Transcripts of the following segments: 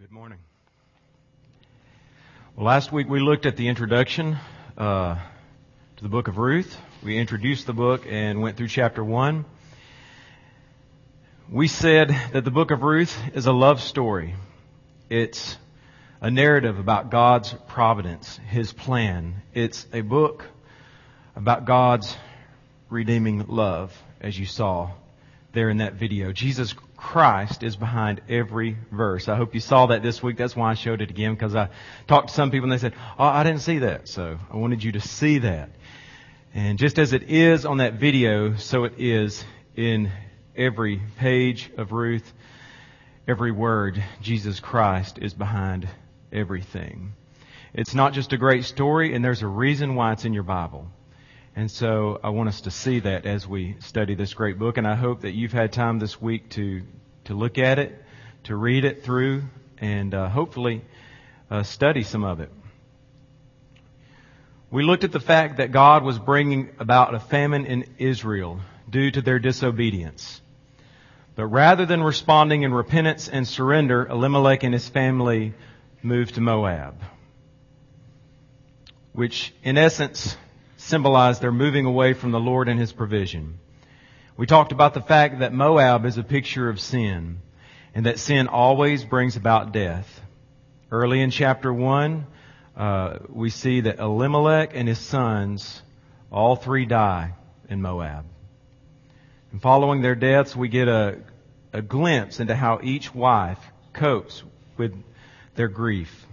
Good morning. Well, last week we looked at the introduction uh, to the book of Ruth. We introduced the book and went through chapter 1. We said that the book of Ruth is a love story. It's a narrative about God's providence, His plan. It's a book about God's redeeming love, as you saw there in that video. Jesus Christ is behind every verse. I hope you saw that this week. That's why I showed it again because I talked to some people and they said, Oh, I didn't see that. So I wanted you to see that. And just as it is on that video, so it is in every page of Ruth, every word. Jesus Christ is behind everything. It's not just a great story and there's a reason why it's in your Bible. And so I want us to see that as we study this great book. And I hope that you've had time this week to, to look at it, to read it through, and uh, hopefully uh, study some of it. We looked at the fact that God was bringing about a famine in Israel due to their disobedience. But rather than responding in repentance and surrender, Elimelech and his family moved to Moab. Which, in essence, symbolize their moving away from the Lord and His provision. We talked about the fact that Moab is a picture of sin and that sin always brings about death. Early in chapter 1, uh, we see that Elimelech and his sons, all three die in Moab. And following their deaths, we get a, a glimpse into how each wife copes with their grief.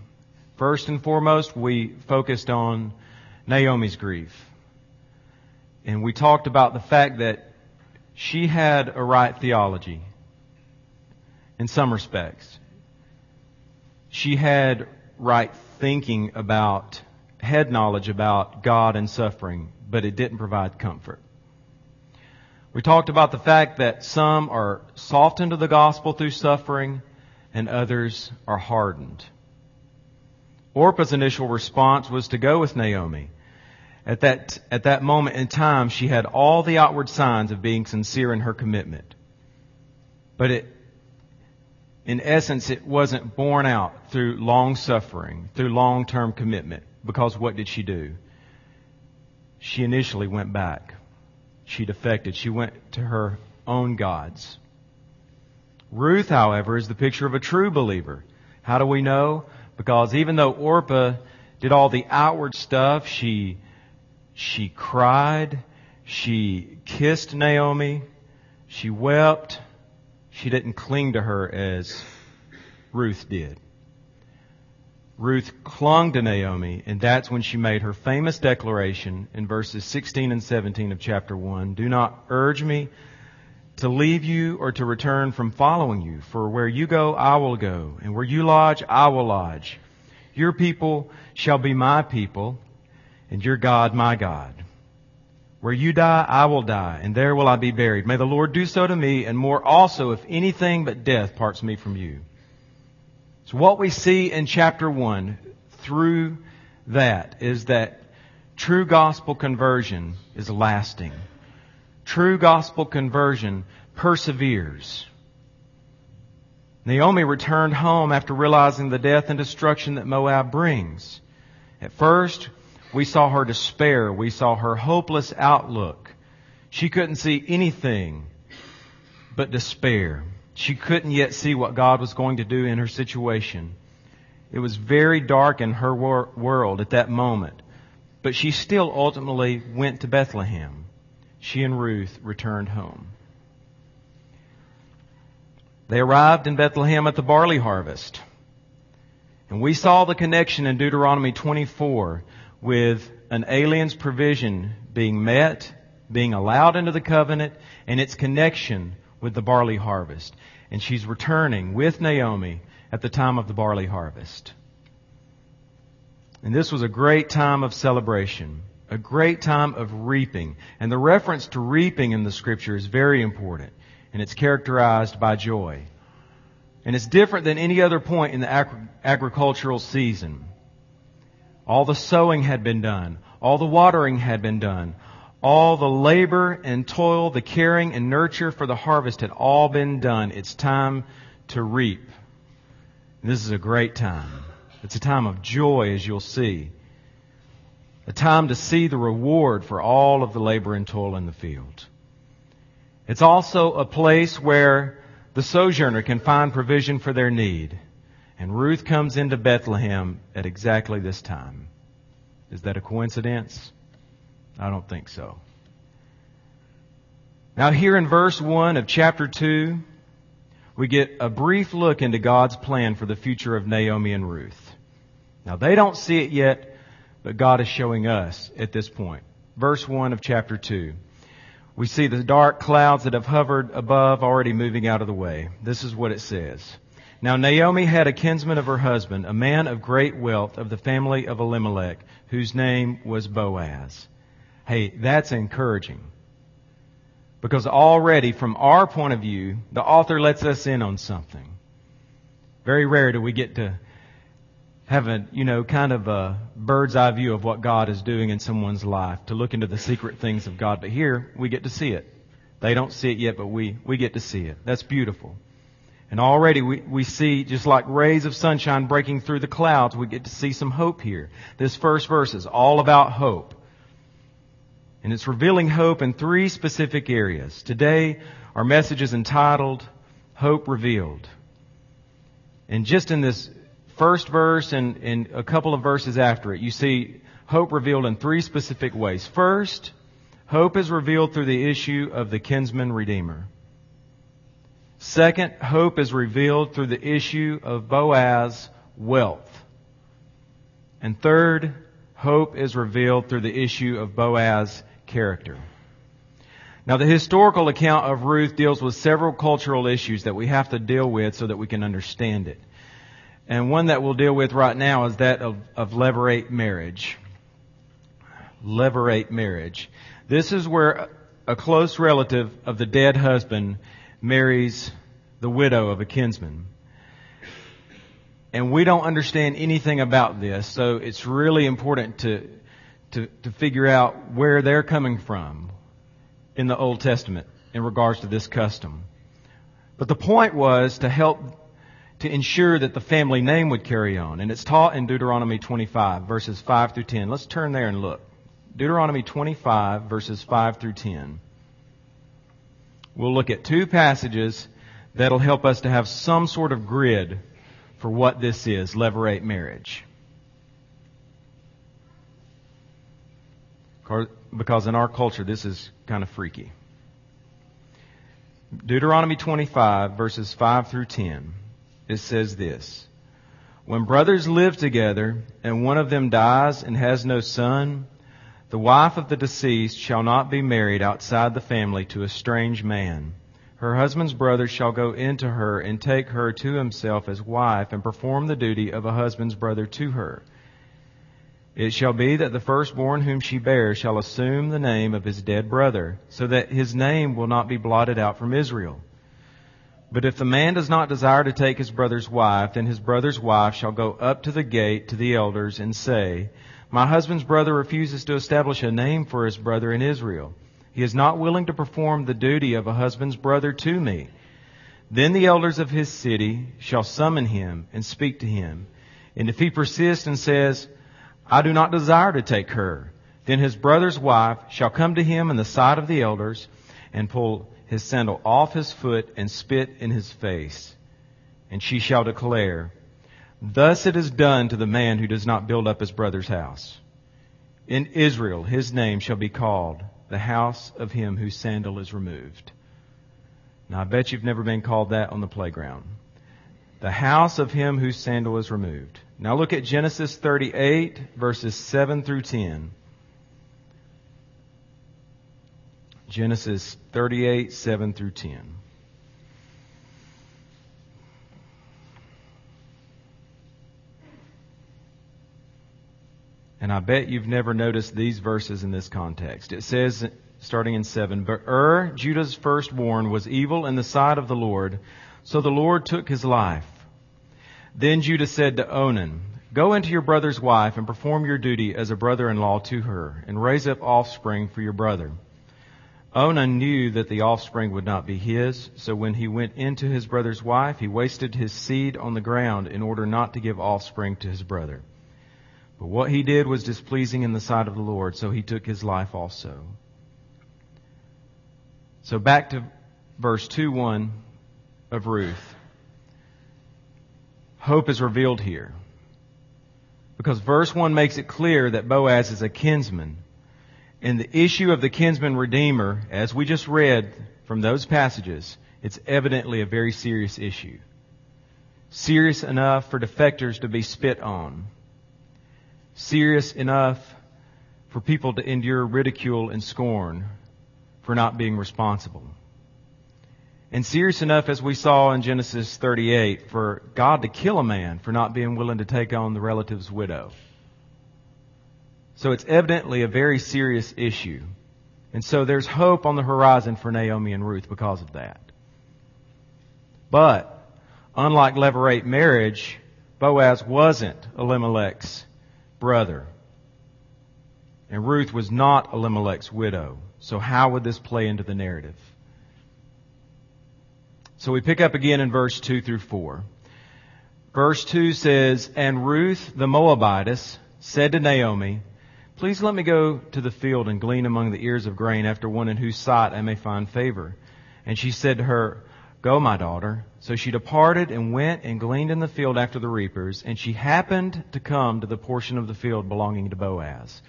First and foremost, we focused on Naomi's grief. And we talked about the fact that she had a right theology in some respects. She had right thinking about, head knowledge about God and suffering, but it didn't provide comfort. We talked about the fact that some are softened to the gospel through suffering and others are hardened. Orpah's initial response was to go with Naomi. At that, at that moment in time, she had all the outward signs of being sincere in her commitment. But it, in essence, it wasn't borne out through long suffering, through long-term commitment. Because what did she do? She initially went back. She defected. She went to her own gods. Ruth, however, is the picture of a true believer. How do we know? Because even though Orpah did all the outward stuff, she she cried. She kissed Naomi. She wept. She didn't cling to her as Ruth did. Ruth clung to Naomi, and that's when she made her famous declaration in verses 16 and 17 of chapter 1. Do not urge me to leave you or to return from following you, for where you go, I will go, and where you lodge, I will lodge. Your people shall be my people, and your God my God. Where you die, I will die, and there will I be buried. May the Lord do so to me, and more also, if anything but death parts me from you. So what we see in chapter 1 through that is that true gospel conversion is lasting. True gospel conversion perseveres. Naomi returned home after realizing the death and destruction that Moab brings. At first, we saw her despair. We saw her hopeless outlook. She couldn't see anything but despair. She couldn't yet see what God was going to do in her situation. It was very dark in her wor- world at that moment. But she still ultimately went to Bethlehem. She and Ruth returned home. They arrived in Bethlehem at the barley harvest. And we saw the connection in Deuteronomy 24 with an alien's provision being met, being allowed into the covenant, and its connection with the barley harvest. And she's returning with Naomi at the time of the barley harvest. And this was a great time of celebration, a great time of reaping. And the reference to reaping in the scripture is very important, and it's characterized by joy. And it's different than any other point in the agri- agricultural season. All the sowing had been done. All the watering had been done. All the labor and toil, the caring and nurture for the harvest had all been done. It's time to reap. And this is a great time. It's a time of joy, as you'll see. A time to see the reward for all of the labor and toil in the field. It's also a place where the sojourner can find provision for their need. And Ruth comes into Bethlehem at exactly this time. Is that a coincidence? I don't think so. Now here in verse 1 of chapter 2, we get a brief look into God's plan for the future of Naomi and Ruth. Now they don't see it yet, but God is showing us at this point. Verse 1 of chapter 2. We see the dark clouds that have hovered above already moving out of the way. This is what it says. Now Naomi had a kinsman of her husband, a man of great wealth of the family of Elimelech, whose name was Boaz. Hey, that's encouraging. Because already from our point of view, the author lets us in on something. Very rare do we get to have a, you know, kind of a bird's eye view of what God is doing in someone's life, to look into the secret things of God. But here, we get to see it. They don't see it yet, but we, we get to see it. That's beautiful. And already we, we see, just like rays of sunshine breaking through the clouds, we get to see some hope here. This first verse is all about hope. And it's revealing hope in three specific areas. Today, our message is entitled, Hope Revealed. And just in this first verse and, and a couple of verses after it, you see hope revealed in three specific ways. First, hope is revealed through the issue of the kinsman redeemer. Second, hope is revealed through the issue of Boaz's wealth. And third, hope is revealed through the issue of Boaz's character. Now the historical account of Ruth deals with several cultural issues that we have to deal with so that we can understand it. And one that we'll deal with right now is that of, of levirate marriage. Levirate marriage. This is where a close relative of the dead husband marries the widow of a kinsman. And we don't understand anything about this, so it's really important to to, to figure out where they're coming from in the Old Testament in regards to this custom. But the point was to help to ensure that the family name would carry on. And it's taught in Deuteronomy 25, verses 5 through 10. Let's turn there and look. Deuteronomy 25, verses 5 through 10. We'll look at two passages that'll help us to have some sort of grid for what this is, levirate marriage. because in our culture this is kind of freaky. Deuteronomy 25 verses 5 through 10, it says this. When brothers live together and one of them dies and has no son, the wife of the deceased shall not be married outside the family to a strange man. Her husband's brother shall go into her and take her to himself as wife and perform the duty of a husband's brother to her. It shall be that the firstborn whom she bears shall assume the name of his dead brother, so that his name will not be blotted out from Israel. But if the man does not desire to take his brother's wife, then his brother's wife shall go up to the gate to the elders and say, My husband's brother refuses to establish a name for his brother in Israel. He is not willing to perform the duty of a husband's brother to me. Then the elders of his city shall summon him and speak to him. And if he persists and says, I do not desire to take her. Then his brother's wife shall come to him in the sight of the elders and pull his sandal off his foot and spit in his face. And she shall declare, Thus it is done to the man who does not build up his brother's house. In Israel his name shall be called the house of him whose sandal is removed. Now I bet you've never been called that on the playground. The house of him whose sandal is removed. Now look at Genesis 38 verses 7 through 10. Genesis 38, 7 through 10. And I bet you've never noticed these verses in this context. It says, starting in 7, But Ur, Judah's firstborn, was evil in the sight of the Lord, so the Lord took his life. Then Judah said to Onan, Go into your brother's wife and perform your duty as a brother-in-law to her, and raise up offspring for your brother. Onan knew that the offspring would not be his, so when he went into his brother's wife, he wasted his seed on the ground in order not to give offspring to his brother. But what he did was displeasing in the sight of the Lord, so he took his life also. So back to verse 2 1 of Ruth. Hope is revealed here. Because verse 1 makes it clear that Boaz is a kinsman. And the issue of the kinsman redeemer, as we just read from those passages, it's evidently a very serious issue. Serious enough for defectors to be spit on. Serious enough for people to endure ridicule and scorn for not being responsible. And serious enough, as we saw in Genesis 38, for God to kill a man for not being willing to take on the relative's widow. So it's evidently a very serious issue. And so there's hope on the horizon for Naomi and Ruth because of that. But, unlike levirate marriage, Boaz wasn't Elimelech's brother. And Ruth was not Elimelech's widow. So how would this play into the narrative? So we pick up again in verse 2 through 4. Verse 2 says, And Ruth the Moabitess said to Naomi, Please let me go to the field and glean among the ears of grain after one in whose sight I may find favor. And she said to her, Go, my daughter. So she departed and went and gleaned in the field after the reapers, and she happened to come to the portion of the field belonging to Boaz,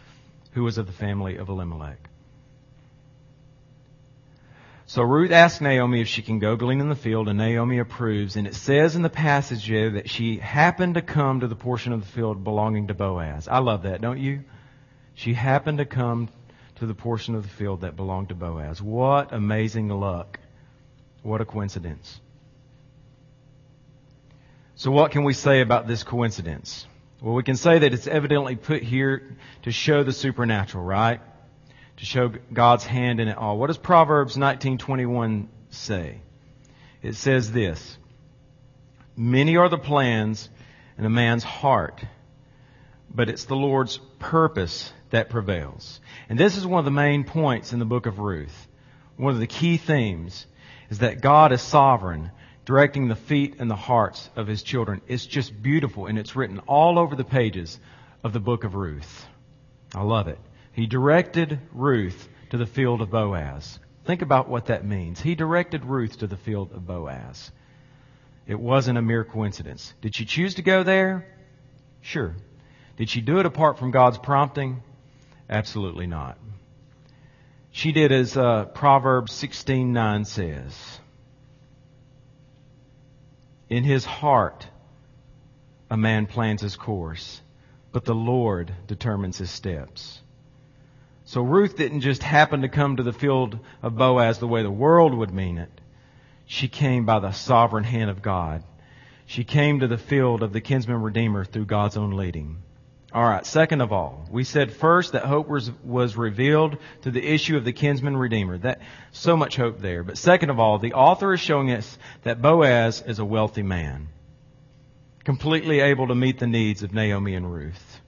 who was of the family of Elimelech. So Ruth asks Naomi if she can go glean in the field, and Naomi approves. And it says in the passage there that she happened to come to the portion of the field belonging to Boaz. I love that, don't you? She happened to come to the portion of the field that belonged to Boaz. What amazing luck. What a coincidence. So what can we say about this coincidence? Well, we can say that it's evidently put here to show the supernatural, right? to show God's hand in it all. What does Proverbs 19:21 say? It says this: Many are the plans in a man's heart, but it's the Lord's purpose that prevails. And this is one of the main points in the book of Ruth. One of the key themes is that God is sovereign, directing the feet and the hearts of his children. It's just beautiful and it's written all over the pages of the book of Ruth. I love it. He directed Ruth to the field of Boaz. Think about what that means. He directed Ruth to the field of Boaz. It wasn't a mere coincidence. Did she choose to go there? Sure. Did she do it apart from God's prompting? Absolutely not. She did as uh, Proverbs 16:9 says. In his heart a man plans his course, but the Lord determines his steps. So Ruth didn't just happen to come to the field of Boaz the way the world would mean it. She came by the sovereign hand of God. She came to the field of the kinsman redeemer through God's own leading. Alright, second of all, we said first that hope was, was revealed to the issue of the kinsman redeemer. That, so much hope there. But second of all, the author is showing us that Boaz is a wealthy man. Completely able to meet the needs of Naomi and Ruth.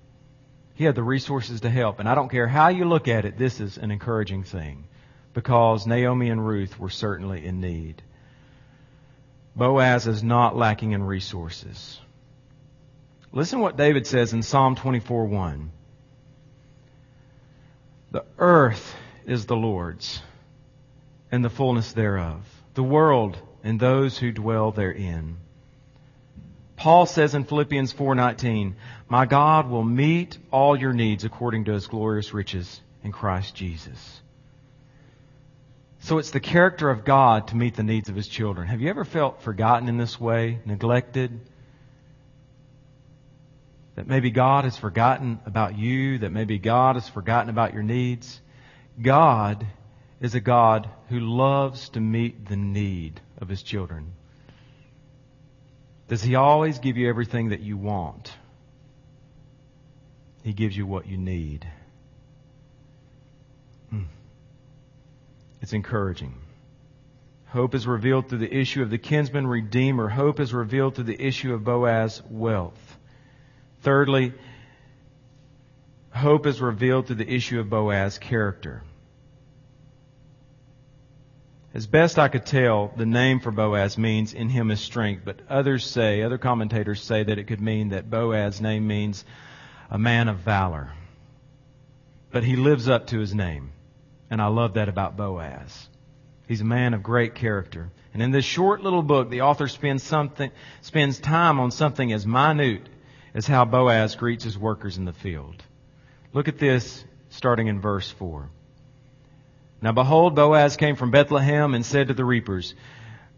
He had the resources to help. And I don't care how you look at it, this is an encouraging thing because Naomi and Ruth were certainly in need. Boaz is not lacking in resources. Listen to what David says in Psalm 24:1. The earth is the Lord's and the fullness thereof, the world and those who dwell therein. Paul says in Philippians 4:19, "My God will meet all your needs according to his glorious riches in Christ Jesus." So it's the character of God to meet the needs of his children. Have you ever felt forgotten in this way, neglected? That maybe God has forgotten about you, that maybe God has forgotten about your needs? God is a God who loves to meet the need of his children. Does He always give you everything that you want? He gives you what you need. Hmm. It's encouraging. Hope is revealed through the issue of the kinsman redeemer. Hope is revealed through the issue of Boaz's wealth. Thirdly, hope is revealed through the issue of Boaz's character. As best I could tell, the name for Boaz means in him is strength, but others say, other commentators say that it could mean that Boaz's name means a man of valor. But he lives up to his name. And I love that about Boaz. He's a man of great character. And in this short little book, the author spends something, spends time on something as minute as how Boaz greets his workers in the field. Look at this starting in verse 4. Now behold, Boaz came from Bethlehem and said to the reapers,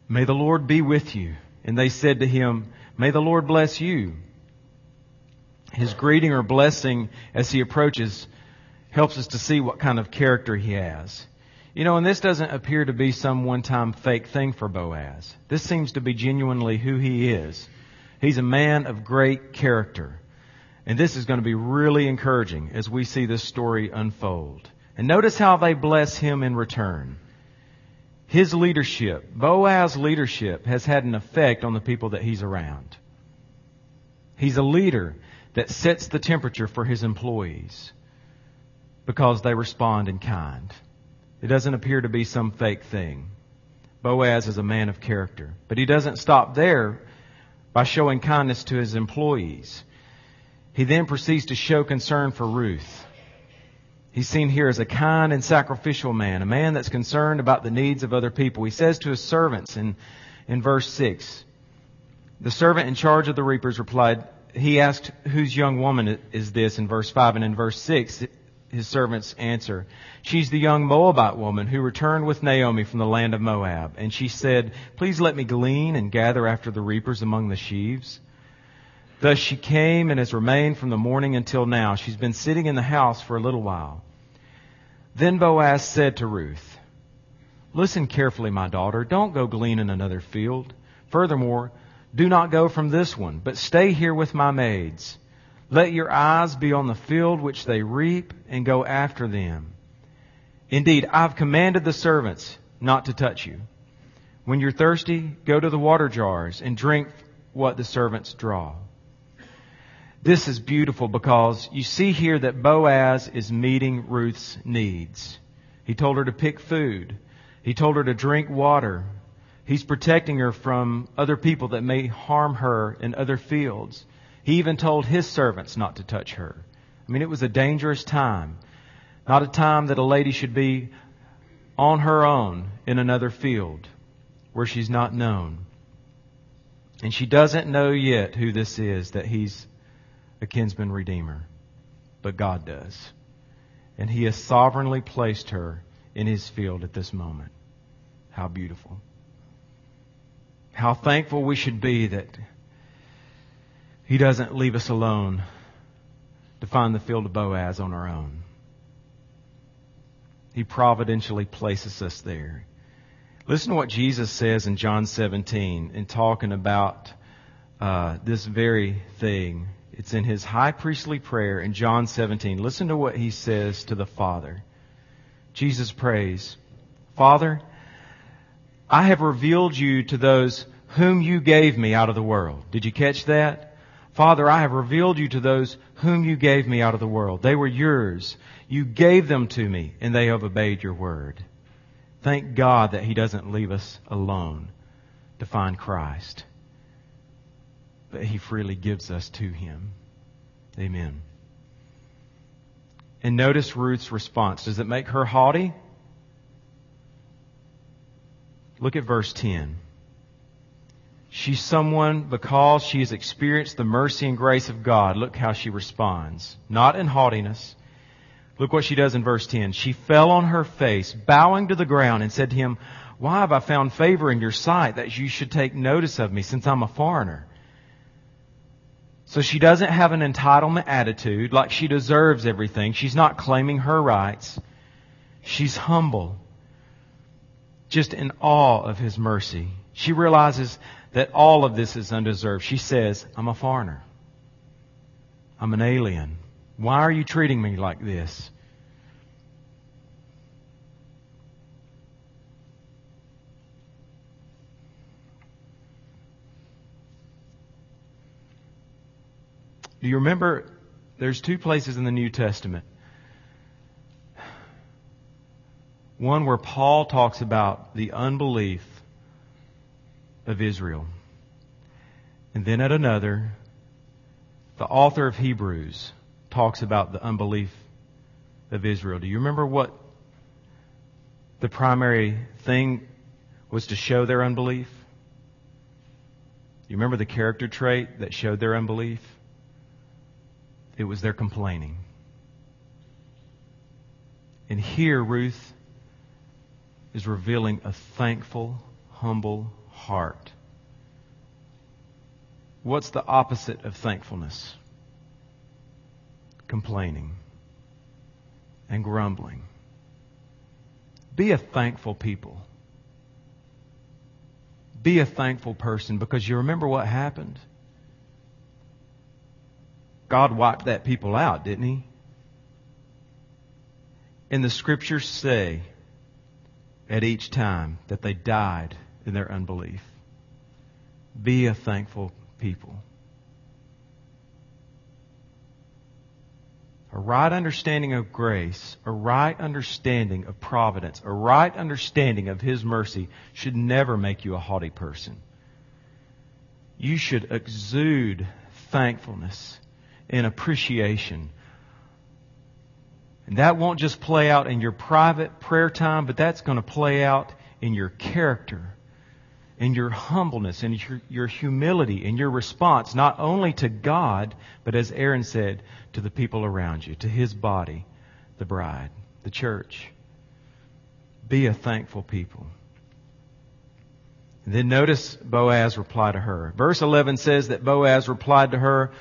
May the Lord be with you. And they said to him, May the Lord bless you. His greeting or blessing as he approaches helps us to see what kind of character he has. You know, and this doesn't appear to be some one-time fake thing for Boaz. This seems to be genuinely who he is. He's a man of great character. And this is going to be really encouraging as we see this story unfold. And notice how they bless him in return. His leadership, Boaz's leadership, has had an effect on the people that he's around. He's a leader that sets the temperature for his employees because they respond in kind. It doesn't appear to be some fake thing. Boaz is a man of character. But he doesn't stop there by showing kindness to his employees. He then proceeds to show concern for Ruth. He's seen here as a kind and sacrificial man, a man that's concerned about the needs of other people. He says to his servants in, in verse 6, the servant in charge of the reapers replied, he asked, whose young woman is this in verse 5 and in verse 6, his servants answer, She's the young Moabite woman who returned with Naomi from the land of Moab. And she said, Please let me glean and gather after the reapers among the sheaves. Thus she came and has remained from the morning until now. She's been sitting in the house for a little while. Then Boaz said to Ruth, Listen carefully, my daughter. Don't go glean in another field. Furthermore, do not go from this one, but stay here with my maids. Let your eyes be on the field which they reap and go after them. Indeed, I've commanded the servants not to touch you. When you're thirsty, go to the water jars and drink what the servants draw. This is beautiful because you see here that Boaz is meeting Ruth's needs. He told her to pick food. He told her to drink water. He's protecting her from other people that may harm her in other fields. He even told his servants not to touch her. I mean, it was a dangerous time. Not a time that a lady should be on her own in another field where she's not known. And she doesn't know yet who this is, that he's a kinsman redeemer. But God does. And he has sovereignly placed her in his field at this moment. How beautiful. How thankful we should be that he doesn't leave us alone to find the field of Boaz on our own. He providentially places us there. Listen to what Jesus says in John 17 in talking about uh, this very thing. It's in his high priestly prayer in John 17. Listen to what he says to the Father. Jesus prays, Father, I have revealed you to those whom you gave me out of the world. Did you catch that? Father, I have revealed you to those whom you gave me out of the world. They were yours. You gave them to me, and they have obeyed your word. Thank God that He doesn't leave us alone to find Christ, but He freely gives us to Him. Amen. And notice Ruth's response. Does it make her haughty? Look at verse 10. She's someone because she has experienced the mercy and grace of God. Look how she responds. Not in haughtiness. Look what she does in verse 10. She fell on her face, bowing to the ground, and said to him, Why have I found favor in your sight that you should take notice of me since I'm a foreigner? So she doesn't have an entitlement attitude like she deserves everything. She's not claiming her rights. She's humble, just in awe of his mercy. She realizes that all of this is undeserved. She says, I'm a foreigner. I'm an alien. Why are you treating me like this? Do you remember there's two places in the New Testament One where Paul talks about the unbelief of Israel. And then at another, the author of Hebrews talks about the unbelief of Israel. Do you remember what the primary thing was to show their unbelief? You remember the character trait that showed their unbelief? It was their complaining. And here, Ruth is revealing a thankful, humble heart. What's the opposite of thankfulness? Complaining and grumbling. Be a thankful people. Be a thankful person because you remember what happened? God wiped that people out, didn't He? And the scriptures say at each time that they died in their unbelief. Be a thankful people. A right understanding of grace, a right understanding of providence, a right understanding of His mercy should never make you a haughty person. You should exude thankfulness and appreciation. And that won't just play out in your private prayer time, but that's going to play out in your character in your humbleness and your, your humility and your response, not only to God, but as Aaron said, to the people around you, to his body, the bride, the church. Be a thankful people. And then notice Boaz reply to her. Verse 11 says that Boaz replied to her,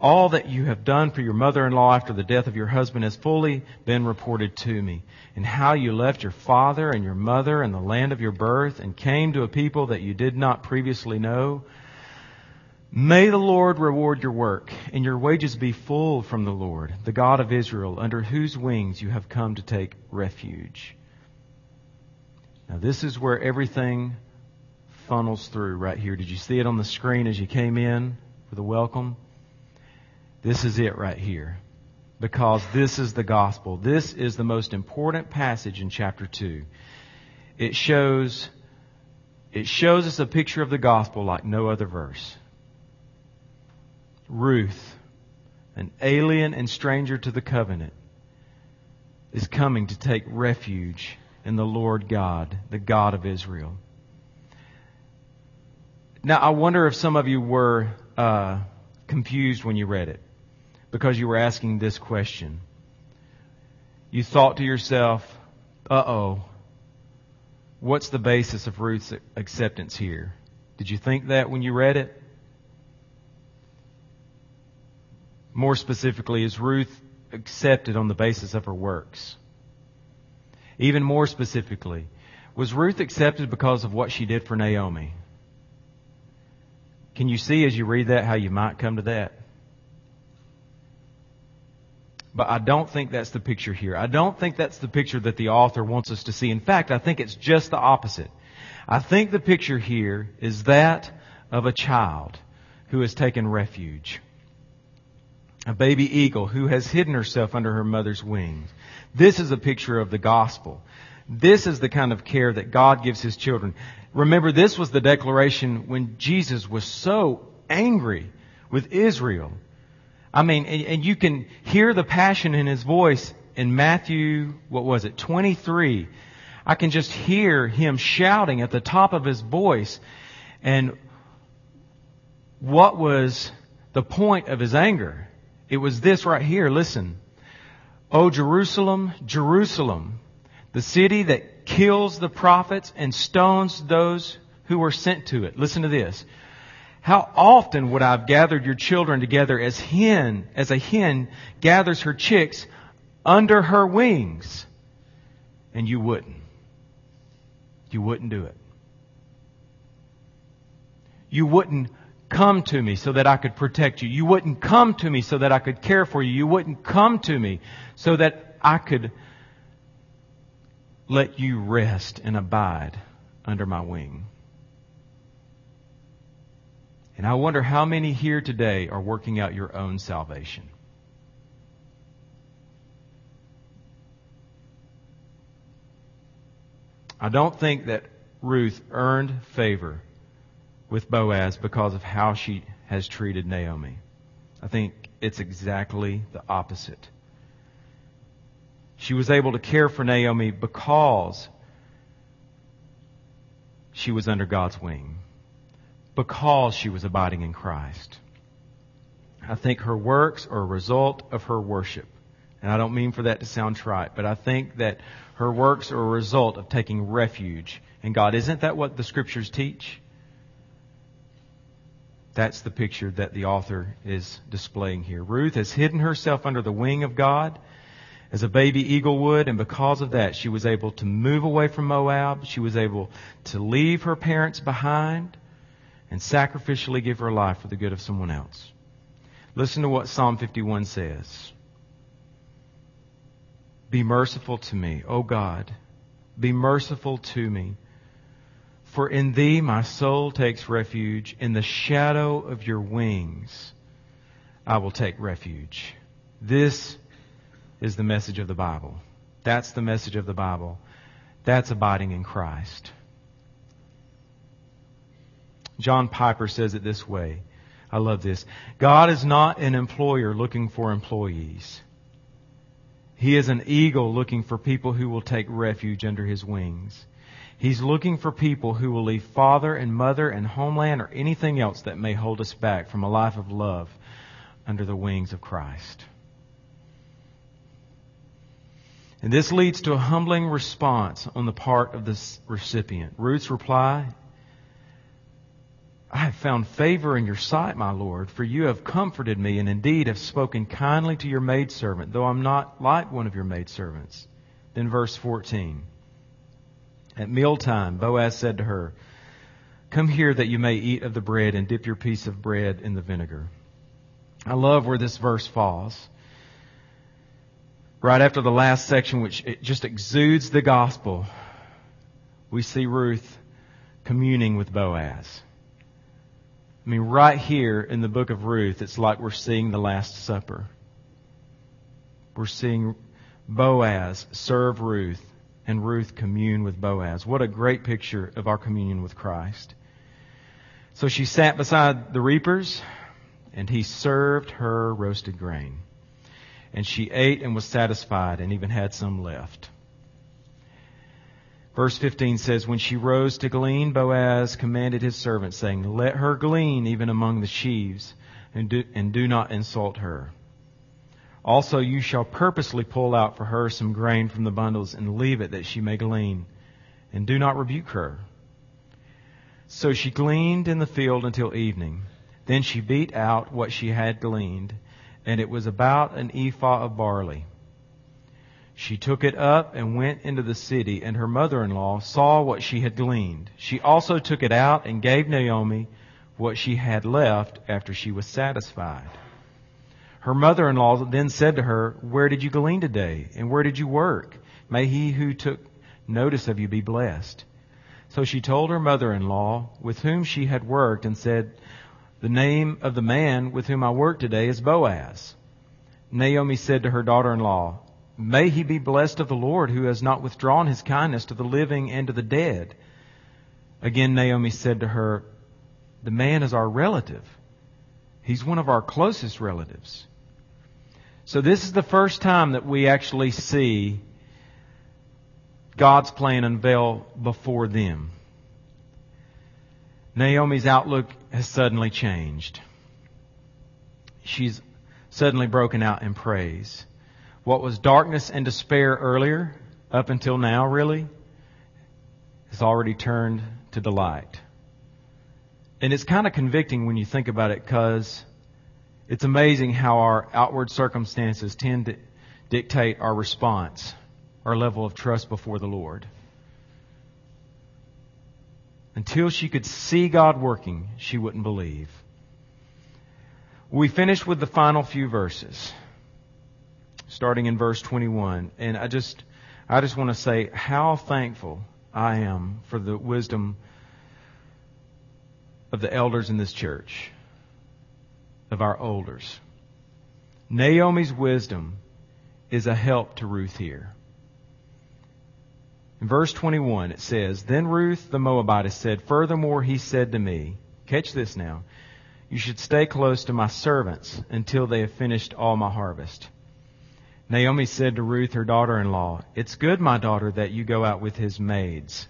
all that you have done for your mother-in-law after the death of your husband has fully been reported to me. And how you left your father and your mother and the land of your birth and came to a people that you did not previously know. May the Lord reward your work and your wages be full from the Lord, the God of Israel, under whose wings you have come to take refuge. Now this is where everything funnels through right here. Did you see it on the screen as you came in for the welcome? This is it right here. Because this is the gospel. This is the most important passage in chapter 2. It shows, it shows us a picture of the gospel like no other verse. Ruth, an alien and stranger to the covenant, is coming to take refuge in the Lord God, the God of Israel. Now, I wonder if some of you were uh, confused when you read it because you were asking this question. You thought to yourself, uh oh, what's the basis of Ruth's acceptance here? Did you think that when you read it? More specifically, is Ruth accepted on the basis of her works? Even more specifically, was Ruth accepted because of what she did for Naomi? Can you see as you read that how you might come to that? But I don't think that's the picture here. I don't think that's the picture that the author wants us to see. In fact, I think it's just the opposite. I think the picture here is that of a child who has taken refuge. A baby eagle who has hidden herself under her mother's wings. This is a picture of the gospel. This is the kind of care that God gives His children. Remember, this was the declaration when Jesus was so angry with Israel I mean, and, and you can hear the passion in his voice in Matthew, what was it, 23. I can just hear him shouting at the top of his voice. And what was the point of his anger? It was this right here. Listen. O Jerusalem, Jerusalem, the city that kills the prophets and stones those who were sent to it. Listen to this. How often would I have gathered your children together as hen, as a hen gathers her chicks under her wings? And you wouldn't. You wouldn't do it. You wouldn't come to me so that I could protect you. You wouldn't come to me so that I could care for you. You wouldn't come to me so that I could let you rest and abide under my wing. And I wonder how many here today are working out your own salvation. I don't think that Ruth earned favor with Boaz because of how she has treated Naomi. I think it's exactly the opposite. She was able to care for Naomi because she was under God's wing, because she was abiding in Christ. I think her works are a result of her worship. And I don't mean for that to sound trite, but I think that her works are a result of taking refuge in God. Isn't that what the scriptures teach? That's the picture that the author is displaying here. Ruth has hidden herself under the wing of God as a baby eagle would, and because of that, she was able to move away from Moab. She was able to leave her parents behind and sacrificially give her life for the good of someone else. Listen to what Psalm 51 says. Be merciful to me, O God. Be merciful to me. For in thee my soul takes refuge. In the shadow of your wings I will take refuge. This is the message of the Bible. That's the message of the Bible. That's abiding in Christ. John Piper says it this way. I love this. God is not an employer looking for employees. He is an eagle looking for people who will take refuge under his wings. He's looking for people who will leave father and mother and homeland or anything else that may hold us back from a life of love under the wings of Christ. And this leads to a humbling response on the part of the recipient. Ruth's reply I have found favor in your sight, my Lord, for you have comforted me and indeed have spoken kindly to your maidservant, though I'm not like one of your maidservants. Then verse 14. At mealtime, Boaz said to her, Come here that you may eat of the bread and dip your piece of bread in the vinegar. I love where this verse falls. Right after the last section, which it just exudes the gospel, we see Ruth communing with Boaz. I mean, right here in the book of Ruth, it's like we're seeing the Last Supper. We're seeing Boaz serve Ruth and Ruth commune with Boaz. What a great picture of our communion with Christ. So she sat beside the reapers and he served her roasted grain. And she ate and was satisfied and even had some left. Verse 15 says, When she rose to glean, Boaz commanded his servant, saying, Let her glean even among the sheaves, and do, and do not insult her. Also you shall purposely pull out for her some grain from the bundles, and leave it that she may glean, and do not rebuke her. So she gleaned in the field until evening. Then she beat out what she had gleaned, and it was about an ephah of barley. She took it up and went into the city, and her mother-in-law saw what she had gleaned. She also took it out and gave Naomi what she had left after she was satisfied. Her mother-in-law then said to her, Where did you glean today? And where did you work? May he who took notice of you be blessed. So she told her mother-in-law with whom she had worked and said, The name of the man with whom I work today is Boaz. Naomi said to her daughter-in-law, May he be blessed of the Lord who has not withdrawn his kindness to the living and to the dead. Again, Naomi said to her, The man is our relative. He's one of our closest relatives. So this is the first time that we actually see God's plan unveil before them. Naomi's outlook has suddenly changed. She's suddenly broken out in praise. What was darkness and despair earlier, up until now really, has already turned to delight. And it's kind of convicting when you think about it because it's amazing how our outward circumstances tend to dictate our response, our level of trust before the Lord. Until she could see God working, she wouldn't believe. We finish with the final few verses starting in verse 21. And I just, I just want to say how thankful I am for the wisdom of the elders in this church, of our elders. Naomi's wisdom is a help to Ruth here. In verse 21, it says, Then Ruth the Moabitess said, Furthermore, he said to me, Catch this now. You should stay close to my servants until they have finished all my harvest. Naomi said to Ruth, her daughter-in-law, It's good, my daughter, that you go out with his maids,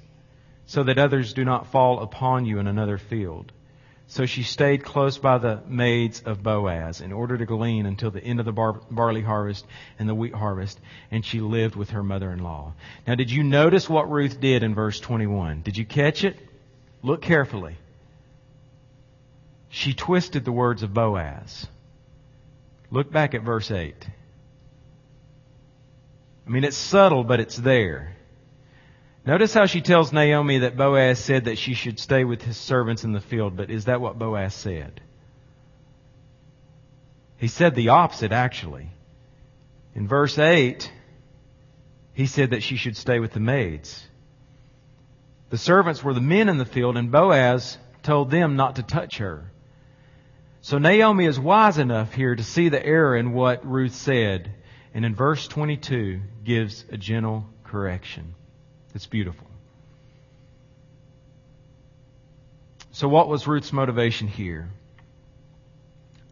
so that others do not fall upon you in another field. So she stayed close by the maids of Boaz in order to glean until the end of the bar- barley harvest and the wheat harvest, and she lived with her mother-in-law. Now, did you notice what Ruth did in verse 21? Did you catch it? Look carefully she twisted the words of Boaz. Look back at verse 8. I mean, it's subtle, but it's there. Notice how she tells Naomi that Boaz said that she should stay with his servants in the field, but is that what Boaz said? He said the opposite, actually. In verse 8, he said that she should stay with the maids. The servants were the men in the field, and Boaz told them not to touch her. So Naomi is wise enough here to see the error in what Ruth said, and in verse 22 gives a gentle correction. It's beautiful. So what was Ruth's motivation here?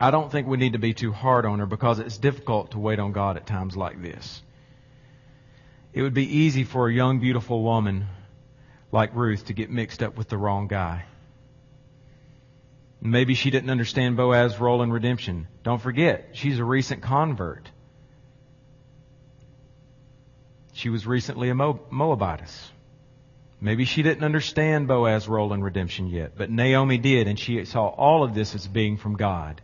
I don't think we need to be too hard on her because it's difficult to wait on God at times like this. It would be easy for a young, beautiful woman like Ruth to get mixed up with the wrong guy. Maybe she didn't understand Boaz's role in redemption. Don't forget, she's a recent convert. She was recently a Moabitess. Maybe she didn't understand Boaz's role in redemption yet, but Naomi did, and she saw all of this as being from God.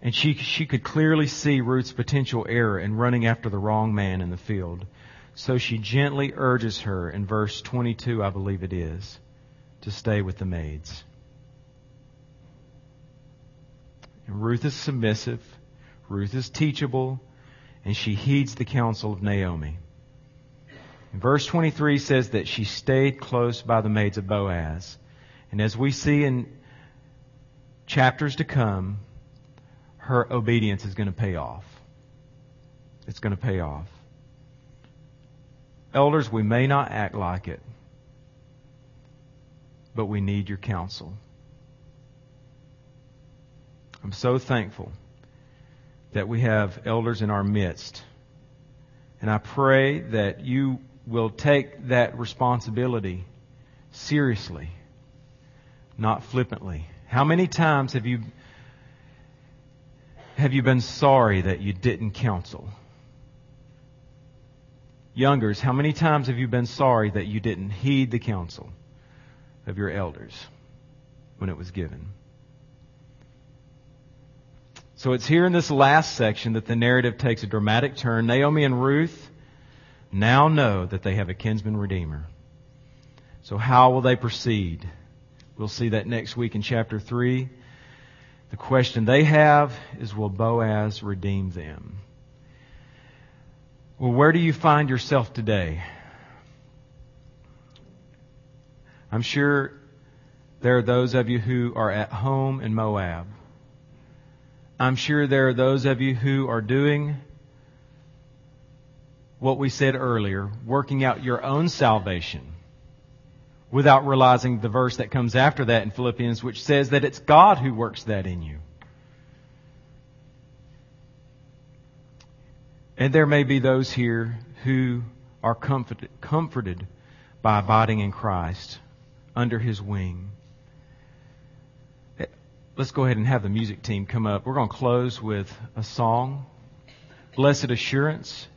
And she, she could clearly see Ruth's potential error in running after the wrong man in the field. So she gently urges her in verse 22, I believe it is, to stay with the maids. And Ruth is submissive. Ruth is teachable. And she heeds the counsel of Naomi. Verse 23 says that she stayed close by the maids of Boaz. And as we see in chapters to come, her obedience is going to pay off. It's going to pay off. Elders, we may not act like it, but we need your counsel. I'm so thankful that we have elders in our midst. And I pray that you will take that responsibility seriously, not flippantly. How many times have you have you been sorry that you didn't counsel? Youngers, how many times have you been sorry that you didn't heed the counsel of your elders when it was given? So it's here in this last section that the narrative takes a dramatic turn. Naomi and Ruth now know that they have a kinsman redeemer. So how will they proceed? We'll see that next week in chapter 3. The question they have is will Boaz redeem them? Well, where do you find yourself today? I'm sure there are those of you who are at home in Moab. I'm sure there are those of you who are doing what we said earlier, working out your own salvation without realizing the verse that comes after that in Philippians, which says that it's God who works that in you. And there may be those here who are comforted, comforted by abiding in Christ under His wing. Let's go ahead and have the music team come up. We're going to close with a song, Blessed Assurance.